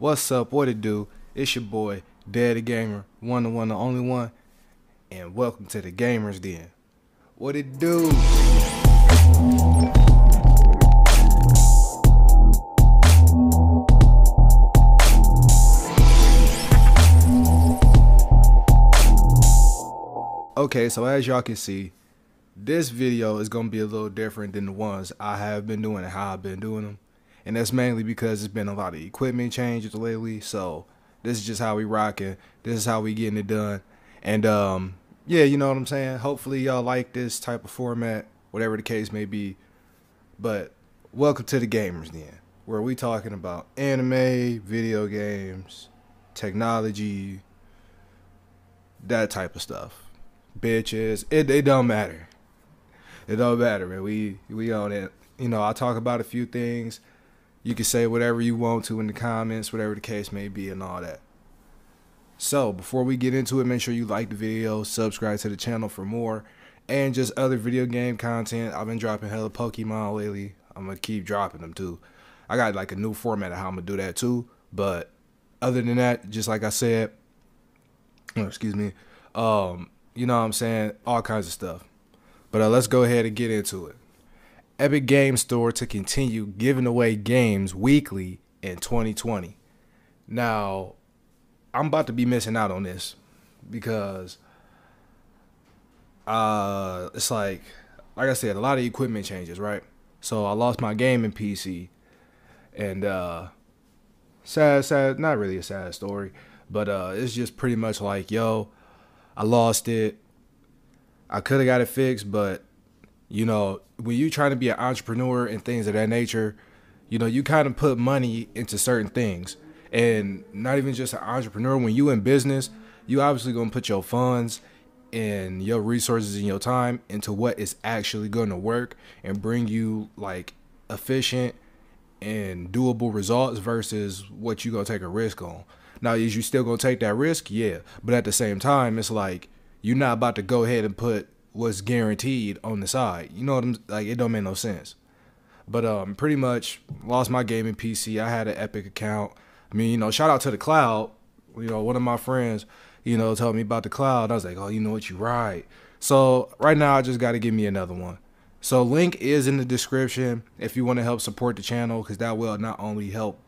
What's up? What it do? It's your boy, Daddy Gamer, one the one, the only one, and welcome to the Gamers Den. What it do? Okay, so as y'all can see, this video is gonna be a little different than the ones I have been doing and how I've been doing them. And that's mainly because it's been a lot of equipment changes lately. So this is just how we rocking. This is how we getting it done. And um, yeah, you know what I'm saying. Hopefully y'all like this type of format, whatever the case may be. But welcome to the Gamers Den, where we talking about anime, video games, technology, that type of stuff. Bitches, it it don't matter. It don't matter, man. We we on it. You know, I talk about a few things. You can say whatever you want to in the comments, whatever the case may be, and all that. So, before we get into it, make sure you like the video, subscribe to the channel for more, and just other video game content. I've been dropping hella Pokemon lately. I'm gonna keep dropping them too. I got like a new format of how I'm gonna do that too. But other than that, just like I said, excuse me, um, you know what I'm saying, all kinds of stuff. But uh, let's go ahead and get into it. Epic Game Store to continue giving away games weekly in 2020. Now, I'm about to be missing out on this because uh it's like like I said, a lot of equipment changes, right? So I lost my gaming PC and uh sad sad not really a sad story, but uh it's just pretty much like, yo, I lost it. I could have got it fixed, but you know, when you're trying to be an entrepreneur and things of that nature, you know, you kind of put money into certain things. And not even just an entrepreneur, when you in business, you obviously gonna put your funds and your resources and your time into what is actually gonna work and bring you like efficient and doable results versus what you gonna take a risk on. Now, is you still gonna take that risk? Yeah. But at the same time, it's like you're not about to go ahead and put what's guaranteed on the side. You know what I'm like? It don't make no sense. But um, pretty much lost my gaming PC. I had an Epic account. I mean, you know, shout out to the cloud. You know, one of my friends, you know, told me about the cloud. I was like, oh, you know what, you right. So right now, I just got to give me another one. So link is in the description if you want to help support the channel, because that will not only help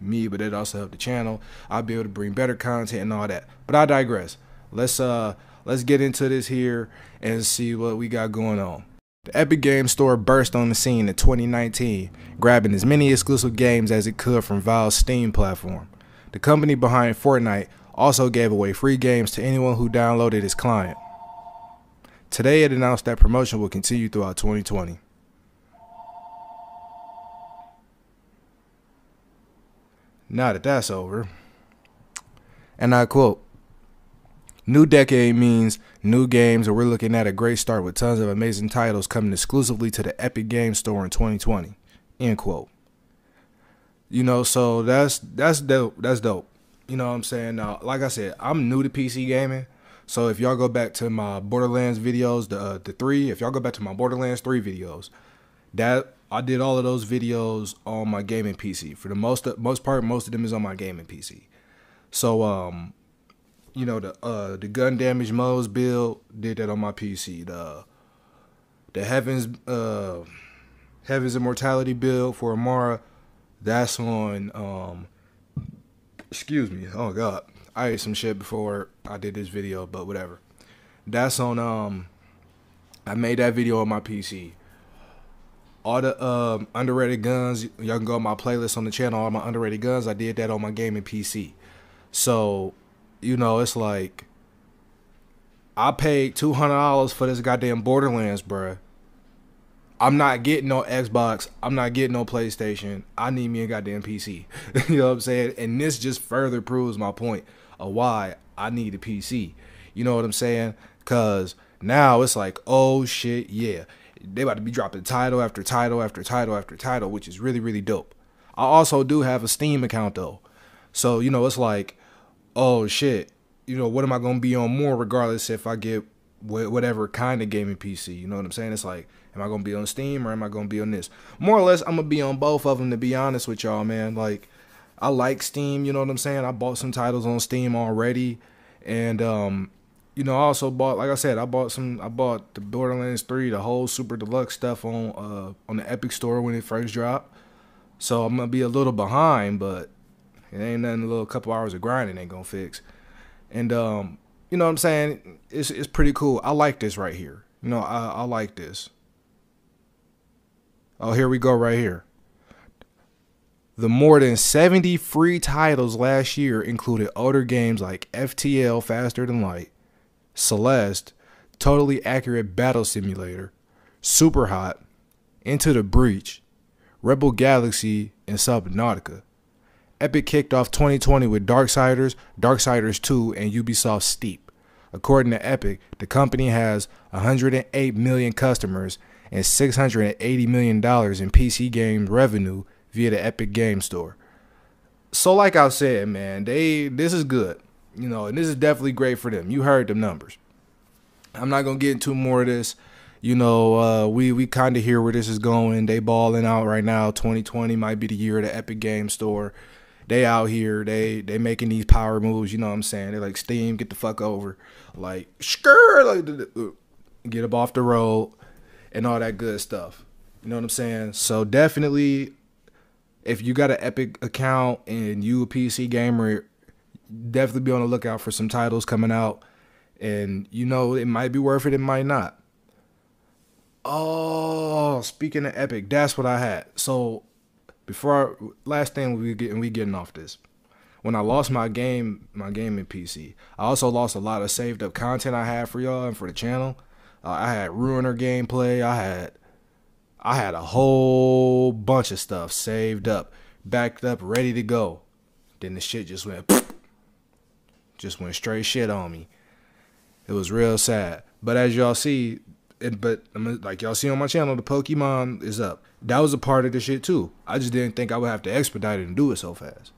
me, but it also help the channel. I'll be able to bring better content and all that. But I digress. Let's uh let's get into this here and see what we got going on. The Epic Games Store burst on the scene in 2019, grabbing as many exclusive games as it could from Valve's Steam platform. The company behind Fortnite also gave away free games to anyone who downloaded its client. Today, it announced that promotion will continue throughout 2020. Now that that's over, and I quote, New decade means new games, and we're looking at a great start with tons of amazing titles coming exclusively to the Epic Game Store in 2020. End quote. You know, so that's that's dope. That's dope. You know what I'm saying? Now, like I said, I'm new to PC gaming. So if y'all go back to my Borderlands videos, the uh, the three, if y'all go back to my Borderlands three videos, that I did all of those videos on my gaming PC. For the most most part, most of them is on my gaming PC. So um, you know the uh the gun damage modes build did that on my PC. The the heavens uh heavens immortality build for Amara, that's on um excuse me. Oh god. I ate some shit before I did this video, but whatever. That's on um I made that video on my PC. All the um, underrated guns, y'all can go on my playlist on the channel. All my underrated guns, I did that on my gaming PC. So you know, it's like I paid two hundred dollars for this goddamn Borderlands, bruh. I'm not getting no Xbox. I'm not getting no PlayStation. I need me a goddamn PC. you know what I'm saying? And this just further proves my point of why I need a PC. You know what I'm saying? Cause now it's like, oh shit, yeah. They about to be dropping title after title after title after title, which is really, really dope. I also do have a Steam account though. So, you know, it's like oh shit, you know, what am I gonna be on more regardless if I get whatever kind of gaming PC. You know what I'm saying? It's like, am I gonna be on Steam or am I gonna be on this? More or less, I'm gonna be on both of them. To be honest with y'all, man, like, I like Steam, you know what I'm saying? I bought some titles on Steam already. And um, you know, I also bought like I said, I bought some I bought the Borderlands 3, the whole super deluxe stuff on uh on the Epic store when it first dropped. So I'm gonna be a little behind, but it ain't nothing a little couple hours of grinding ain't gonna fix. And um, you know what I'm saying? It's it's pretty cool. I like this right here. You know, I, I like this. Oh, here we go right here. The more than 70 free titles last year included older games like FTL Faster Than Light, Celeste, Totally Accurate Battle Simulator, Super Hot, Into the Breach, Rebel Galaxy, and Subnautica. Epic kicked off 2020 with Darksiders, Darksiders 2, and Ubisoft Steep. According to Epic, the company has 108 million customers and $680 million in PC game revenue via the Epic Game Store. So like I said, man, they this is good. You know, and this is definitely great for them. You heard the numbers. I'm not gonna get into more of this. You know, uh, we we kind of hear where this is going. They balling out right now. 2020 might be the year of the Epic Game Store. They out here. They they making these power moves. You know what I'm saying? They're like Steam, get the fuck over. Like skur, like uh, get up off the road, and all that good stuff. You know what I'm saying? So definitely if you got an Epic account and you a PC gamer, definitely be on the lookout for some titles coming out. And you know, it might be worth it, it might not. Oh, speaking of Epic, that's what I had. So before I, last thing we getting we getting off this. When I lost my game, my gaming PC, I also lost a lot of saved up content I had for y'all and for the channel. Uh, I had Ruiner gameplay. I had I had a whole bunch of stuff saved up, backed up, ready to go. Then the shit just went, just went straight shit on me. It was real sad. But as y'all see, it, but like y'all see on my channel, the Pokemon is up. That was a part of the shit too. I just didn't think I would have to expedite it and do it so fast.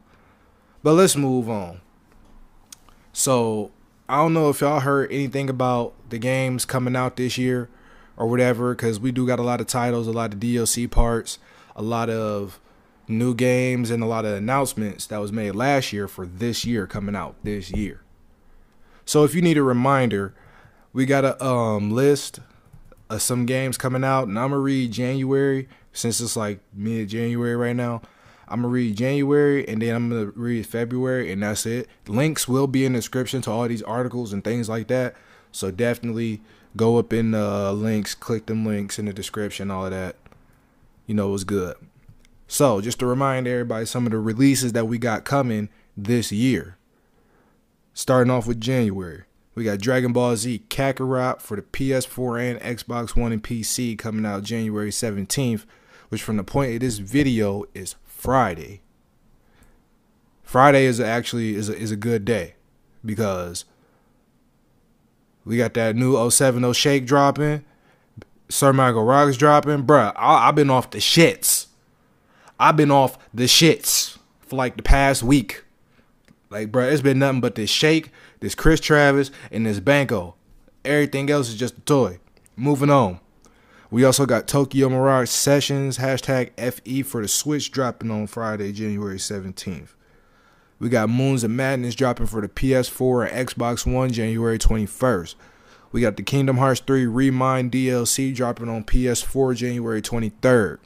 But let's move on. So I don't know if y'all heard anything about the games coming out this year or whatever because we do got a lot of titles, a lot of DLC parts, a lot of new games, and a lot of announcements that was made last year for this year coming out this year. So if you need a reminder, we got a um, list of some games coming out, and I'm gonna read January since it's like mid January right now. I'm gonna read January and then I'm gonna read February, and that's it. Links will be in the description to all these articles and things like that. So definitely go up in the uh, links, click them links in the description, all of that. You know, it was good. So, just to remind everybody some of the releases that we got coming this year. Starting off with January, we got Dragon Ball Z Kakarot for the PS4 and Xbox One and PC coming out January 17th, which from the point of this video is Friday. Friday is actually is a, is a good day because we got that new 070 Shake dropping. Sir Michael Rocks dropping. Bruh, I, I've been off the shits. I've been off the shits for like the past week. Like, bruh, it's been nothing but this Shake, this Chris Travis, and this Banco. Everything else is just a toy. Moving on. We also got Tokyo Mirage Sessions, hashtag FE for the Switch dropping on Friday, January 17th. We got Moons of Madness dropping for the PS4 and Xbox One January 21st. We got the Kingdom Hearts 3 Re Mind DLC dropping on PS4 January 23rd.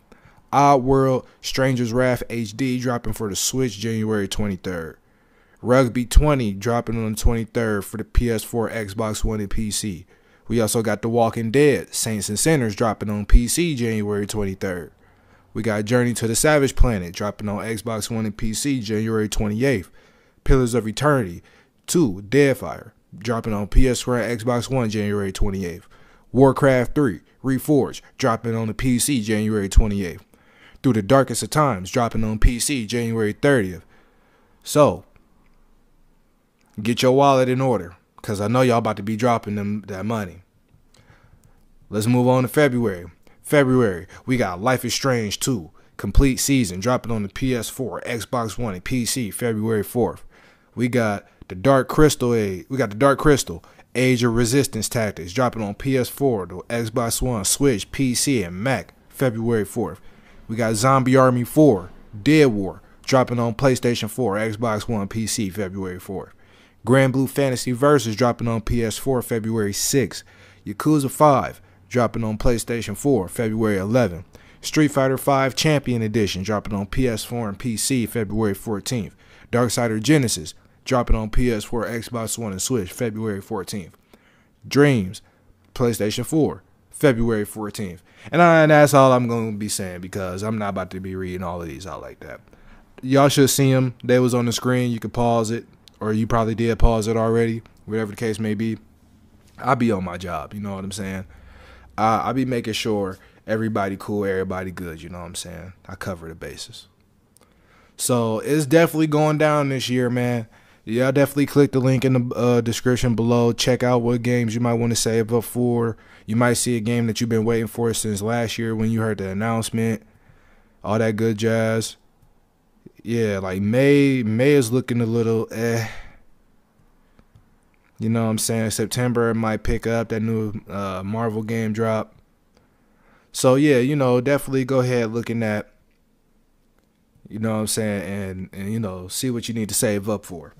Oddworld Stranger's Wrath HD dropping for the Switch January 23rd. Rugby 20 dropping on the 23rd for the PS4, Xbox One, and PC. We also got The Walking Dead Saints and Sinners dropping on PC January 23rd. We got Journey to the Savage Planet dropping on Xbox One and PC January 28th. Pillars of Eternity 2 Deadfire dropping on PS4 and Xbox One January 28th. Warcraft 3 Reforged dropping on the PC January 28th. Through the Darkest of Times dropping on PC January 30th. So, get your wallet in order because I know y'all about to be dropping them that money. Let's move on to February. February, we got Life is Strange 2, complete season, dropping on the PS4, Xbox One, and PC February 4th. We got the Dark Crystal Age. We got the Dark Crystal Age of Resistance Tactics, dropping on PS4, the Xbox One, Switch, PC, and Mac February 4th. We got Zombie Army 4, Dead War, dropping on PlayStation 4, Xbox One, PC February 4th. Granblue Fantasy Versus dropping on PS4 February 6th. Yakuza 5 dropping on PlayStation 4 February 11th. Street Fighter V Champion Edition dropping on PS4 and PC February 14th. Darksider Genesis dropping on PS4, Xbox One, and Switch February 14th. Dreams PlayStation 4 February 14th. And, I, and that's all I'm going to be saying because I'm not about to be reading all of these out like that. Y'all should see them. They was on the screen. You could pause it, or you probably did pause it already, whatever the case may be. I'll be on my job. You know what I'm saying? I, I'll be making sure everybody cool, everybody good. You know what I'm saying? I cover the bases. So it's definitely going down this year, man. Yeah, definitely click the link in the uh, description below. Check out what games you might want to save up for. You might see a game that you've been waiting for since last year when you heard the announcement. All that good jazz. Yeah, like May May is looking a little eh. You know what I'm saying? September might pick up that new uh, Marvel game drop. So yeah, you know, definitely go ahead looking at you know what I'm saying and and you know, see what you need to save up for.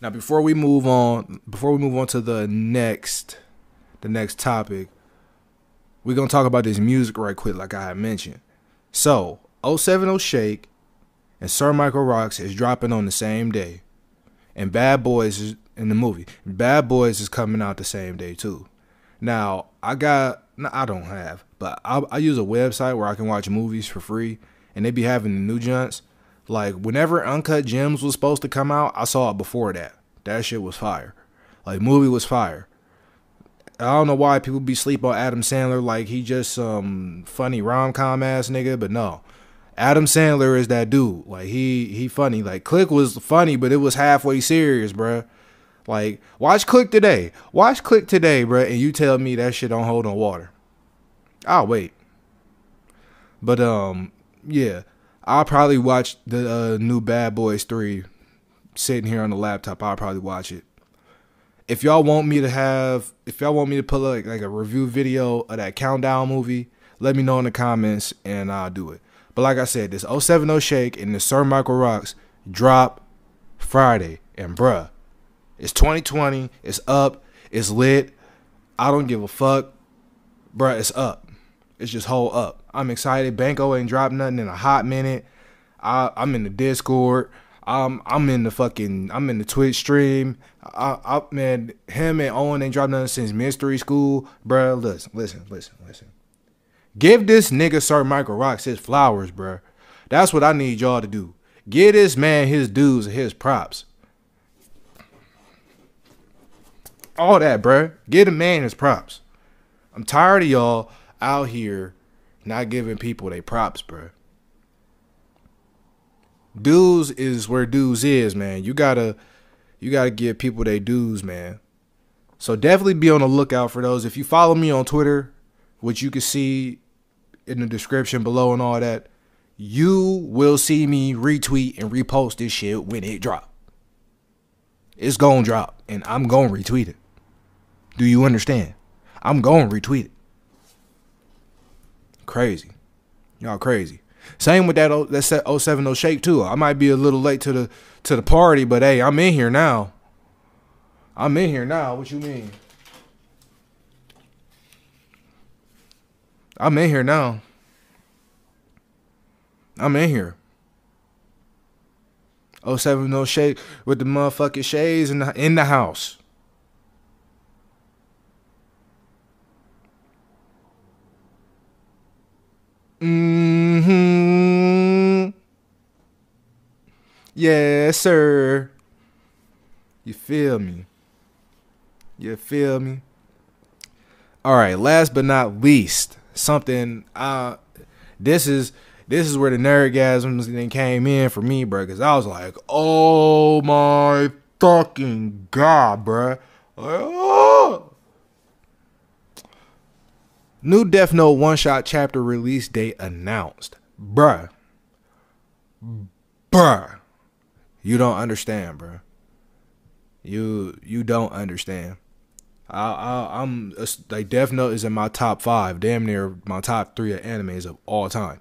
Now before we move on, before we move on to the next the next topic, we're gonna talk about this music right quick, like I had mentioned. So, 070 Shake and Sir Michael Rocks is dropping on the same day. And Bad Boys is in the movie. Bad Boys is coming out the same day too. Now, I got no, I don't have, but I, I use a website where I can watch movies for free and they be having the new junts. Like whenever Uncut Gems was supposed to come out, I saw it before that. That shit was fire. Like movie was fire. I don't know why people be sleep on Adam Sandler like he just some funny rom com ass nigga, but no. Adam Sandler is that dude. Like he he funny. Like Click was funny, but it was halfway serious, bruh. Like watch Click today. Watch Click today, bruh, and you tell me that shit don't hold on water. I'll wait. But um, yeah, I'll probably watch the uh, new Bad Boys Three. Sitting here on the laptop, I'll probably watch it if y'all want me to have if y'all want me to put like, like a review video of that countdown movie let me know in the comments and i'll do it but like i said this 070 shake and the sir michael rocks drop friday. And bruh it's 2020 it's up it's lit. I don't give a fuck. Bruh it's up. It's just whole up. I'm excited. Banco ain't dropped nothing in a hot minute. I, i'm in the discord. I'm I'm in the fucking I'm in the Twitch stream. I, I man, him and Owen ain't dropped nothing since mystery school, bruh. Listen, listen, listen, listen. Give this nigga Sir Michael Rocks his flowers, bro. That's what I need y'all to do. Give this man his dues and his props. All that, bro. Give the man his props. I'm tired of y'all out here not giving people their props, bro dues is where dues is, man. You gotta you gotta give people their dues, man. So definitely be on the lookout for those. If you follow me on Twitter, which you can see in the description below and all that, you will see me retweet and repost this shit when it drop. It's gonna drop, and I'm gonna retweet it. Do you understand? I'm gonna retweet it. Crazy. Y'all crazy. Same with that oh, that 070 shake too. I might be a little late to the to the party, but hey, I'm in here now. I'm in here now. What you mean? I'm in here now. I'm in here. 070 shake with the motherfucking shades in the in the house. Mm-hmm. Yes, sir. You feel me? You feel me? All right, last but not least, something uh this is this is where the nerdgasms then came in for me, bro, cuz I was like, "Oh my fucking god, bro." oh. New Death Note one shot chapter release date announced. Bruh. Bruh. You don't understand, bruh. You you don't understand. I, I'm like Death Note is in my top five, damn near my top three of animes of all time,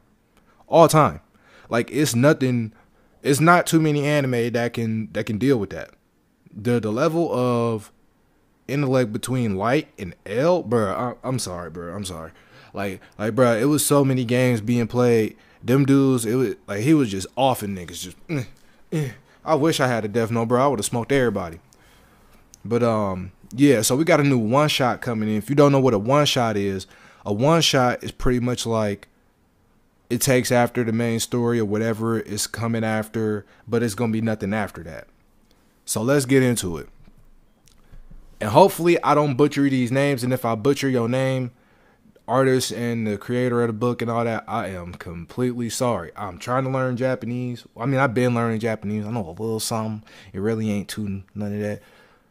all time. Like it's nothing. It's not too many anime that can that can deal with that. The the level of intellect between light and L, bro. I, am sorry, bro. I'm sorry. Like like, bro, it was so many games being played. Them dudes, it was like he was just off in niggas. Just, eh, eh. I wish I had a Death Note, bro. I would have smoked everybody. But um, yeah. So we got a new one shot coming in. If you don't know what a one shot is, a one shot is pretty much like it takes after the main story or whatever is coming after, but it's gonna be nothing after that. So let's get into it. And hopefully I don't butcher these names. And if I butcher your name, artist and the creator of the book and all that, I am completely sorry. I'm trying to learn Japanese. I mean, I've been learning Japanese. I know a little something. It really ain't too none of that.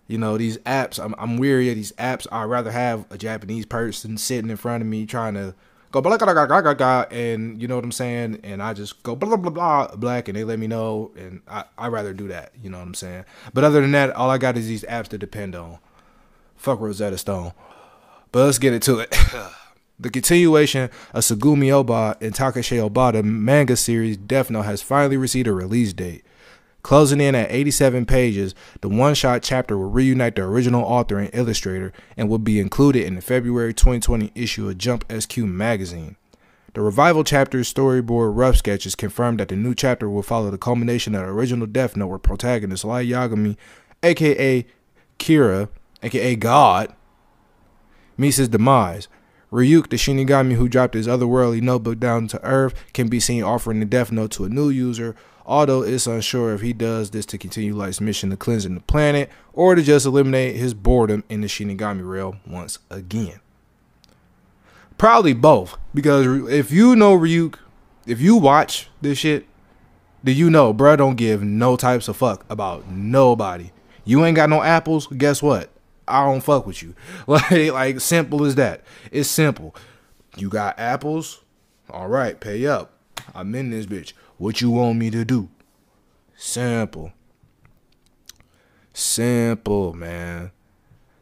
You know, these apps, I'm, I'm weary of these apps. I'd rather have a Japanese person sitting in front of me trying to go blah, blah, blah, blah, blah, blah, and you know what I'm saying? And I just go blah, blah, blah, black and they let me know. And I, I'd rather do that. You know what I'm saying? But other than that, all I got is these apps to depend on. Fuck Rosetta Stone. But let's get into it. the continuation of Tsugumi Oba and Takeshi Obata manga series Death Note has finally received a release date. Closing in at 87 pages, the one shot chapter will reunite the original author and illustrator and will be included in the February 2020 issue of Jump SQ magazine. The revival chapter's storyboard rough sketches confirm that the new chapter will follow the culmination of the original Death Note where protagonist Light Yagami, aka Kira, aka God, meets his demise. Ryuk, the Shinigami who dropped his otherworldly notebook down to Earth, can be seen offering the Death Note to a new user, although it's unsure if he does this to continue Light's mission of cleansing the planet or to just eliminate his boredom in the Shinigami realm once again. Probably both, because if you know Ryuk, if you watch this shit, then you know, bro, don't give no types of fuck about nobody. You ain't got no apples, guess what? I don't fuck with you. Like, like simple as that. It's simple. You got apples, all right, pay up. I'm in this bitch. What you want me to do? Simple. Simple, man.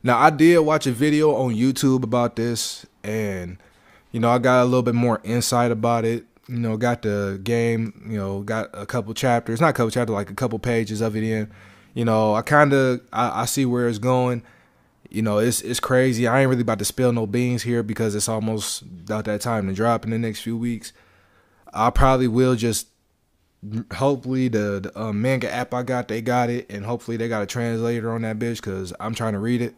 Now, I did watch a video on YouTube about this, and, you know, I got a little bit more insight about it. You know, got the game, you know, got a couple chapters, not a couple chapters, like a couple pages of it in. You know, I kind of, I, I see where it's going you know, it's it's crazy. I ain't really about to spill no beans here because it's almost about that time to drop in the next few weeks. I probably will just hopefully the, the uh, manga app I got they got it and hopefully they got a translator on that bitch because I'm trying to read it.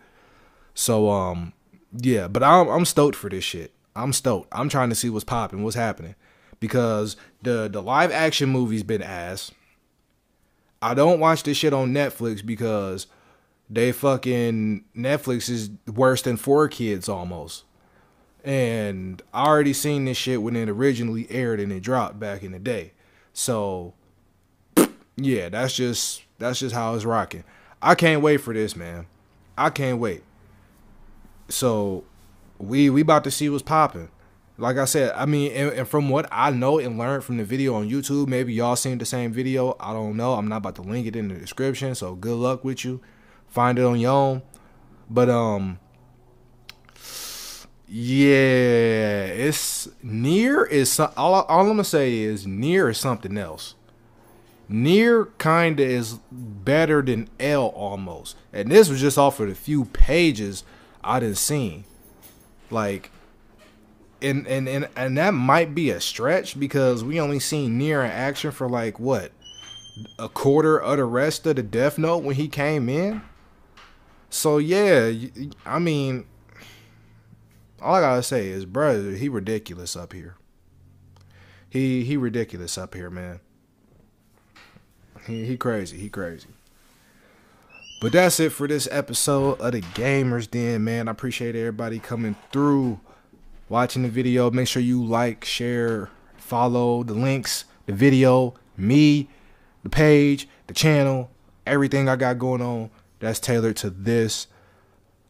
So um yeah, but I'm I'm stoked for this shit. I'm stoked. I'm trying to see what's popping, what's happening, because the the live action movie's been ass. I don't watch this shit on Netflix because they fucking Netflix is worse than 4Kids almost. And I already seen this shit when it originally aired and it dropped back in the day. So yeah, that's just that's just how it's rocking. I can't wait for this, man. I can't wait. So we we about to see what's popping. Like I said, I mean, and, and, from what I know and learned from the video on YouTube, maybe y'all seen the same video. I don't know. I'm not about to link it in the description, so good luck with you. Find it on your own. But um yeah, it's Near is all, all I'm gonna say is Near is something else. Near kinda is better than L almost, and this was just off of the few pages I didn't see. Like, and and and and that might be a stretch because we only seen near in action for like what a quarter of the rest of the Death Note when he came in. So yeah, I mean, all I gotta say is, bro, he ridiculous up here. He he ridiculous up here, man. He he crazy. He crazy. But that's it for this episode of the Gamers Den, man. I appreciate everybody coming through, watching the video. Make sure you like, share, follow the links, the video, me, the page, the channel, everything I got going on that's tailored to this.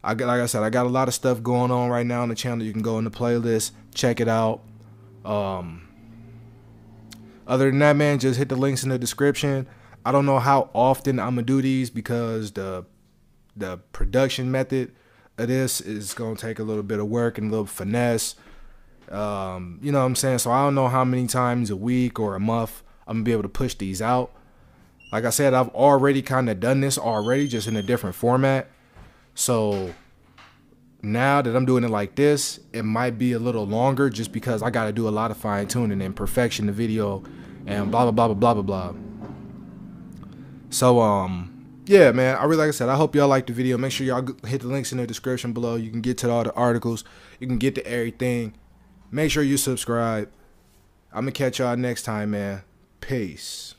I got, like I said, I got a lot of stuff going on right now on the channel. You can go in the playlist, check it out. Um, other than that, man, just hit the links in the description. I don't know how often I'm gonna do these because the the production method of this is gonna take a little bit of work and a little finesse. Um, you know what I'm saying? So I don't know how many times a week or a month I'm gonna be able to push these out. Like I said, I've already kind of done this already, just in a different format. So now that I'm doing it like this, it might be a little longer just because I got to do a lot of fine tuning and perfection the video and blah blah blah blah blah blah blah. So um yeah, man, I really like I said, I hope y'all liked the video. Make sure y'all hit the links in the description below. You can get to all the articles. You can get to everything. Make sure you subscribe. I'm gonna catch y'all next time, man. Peace.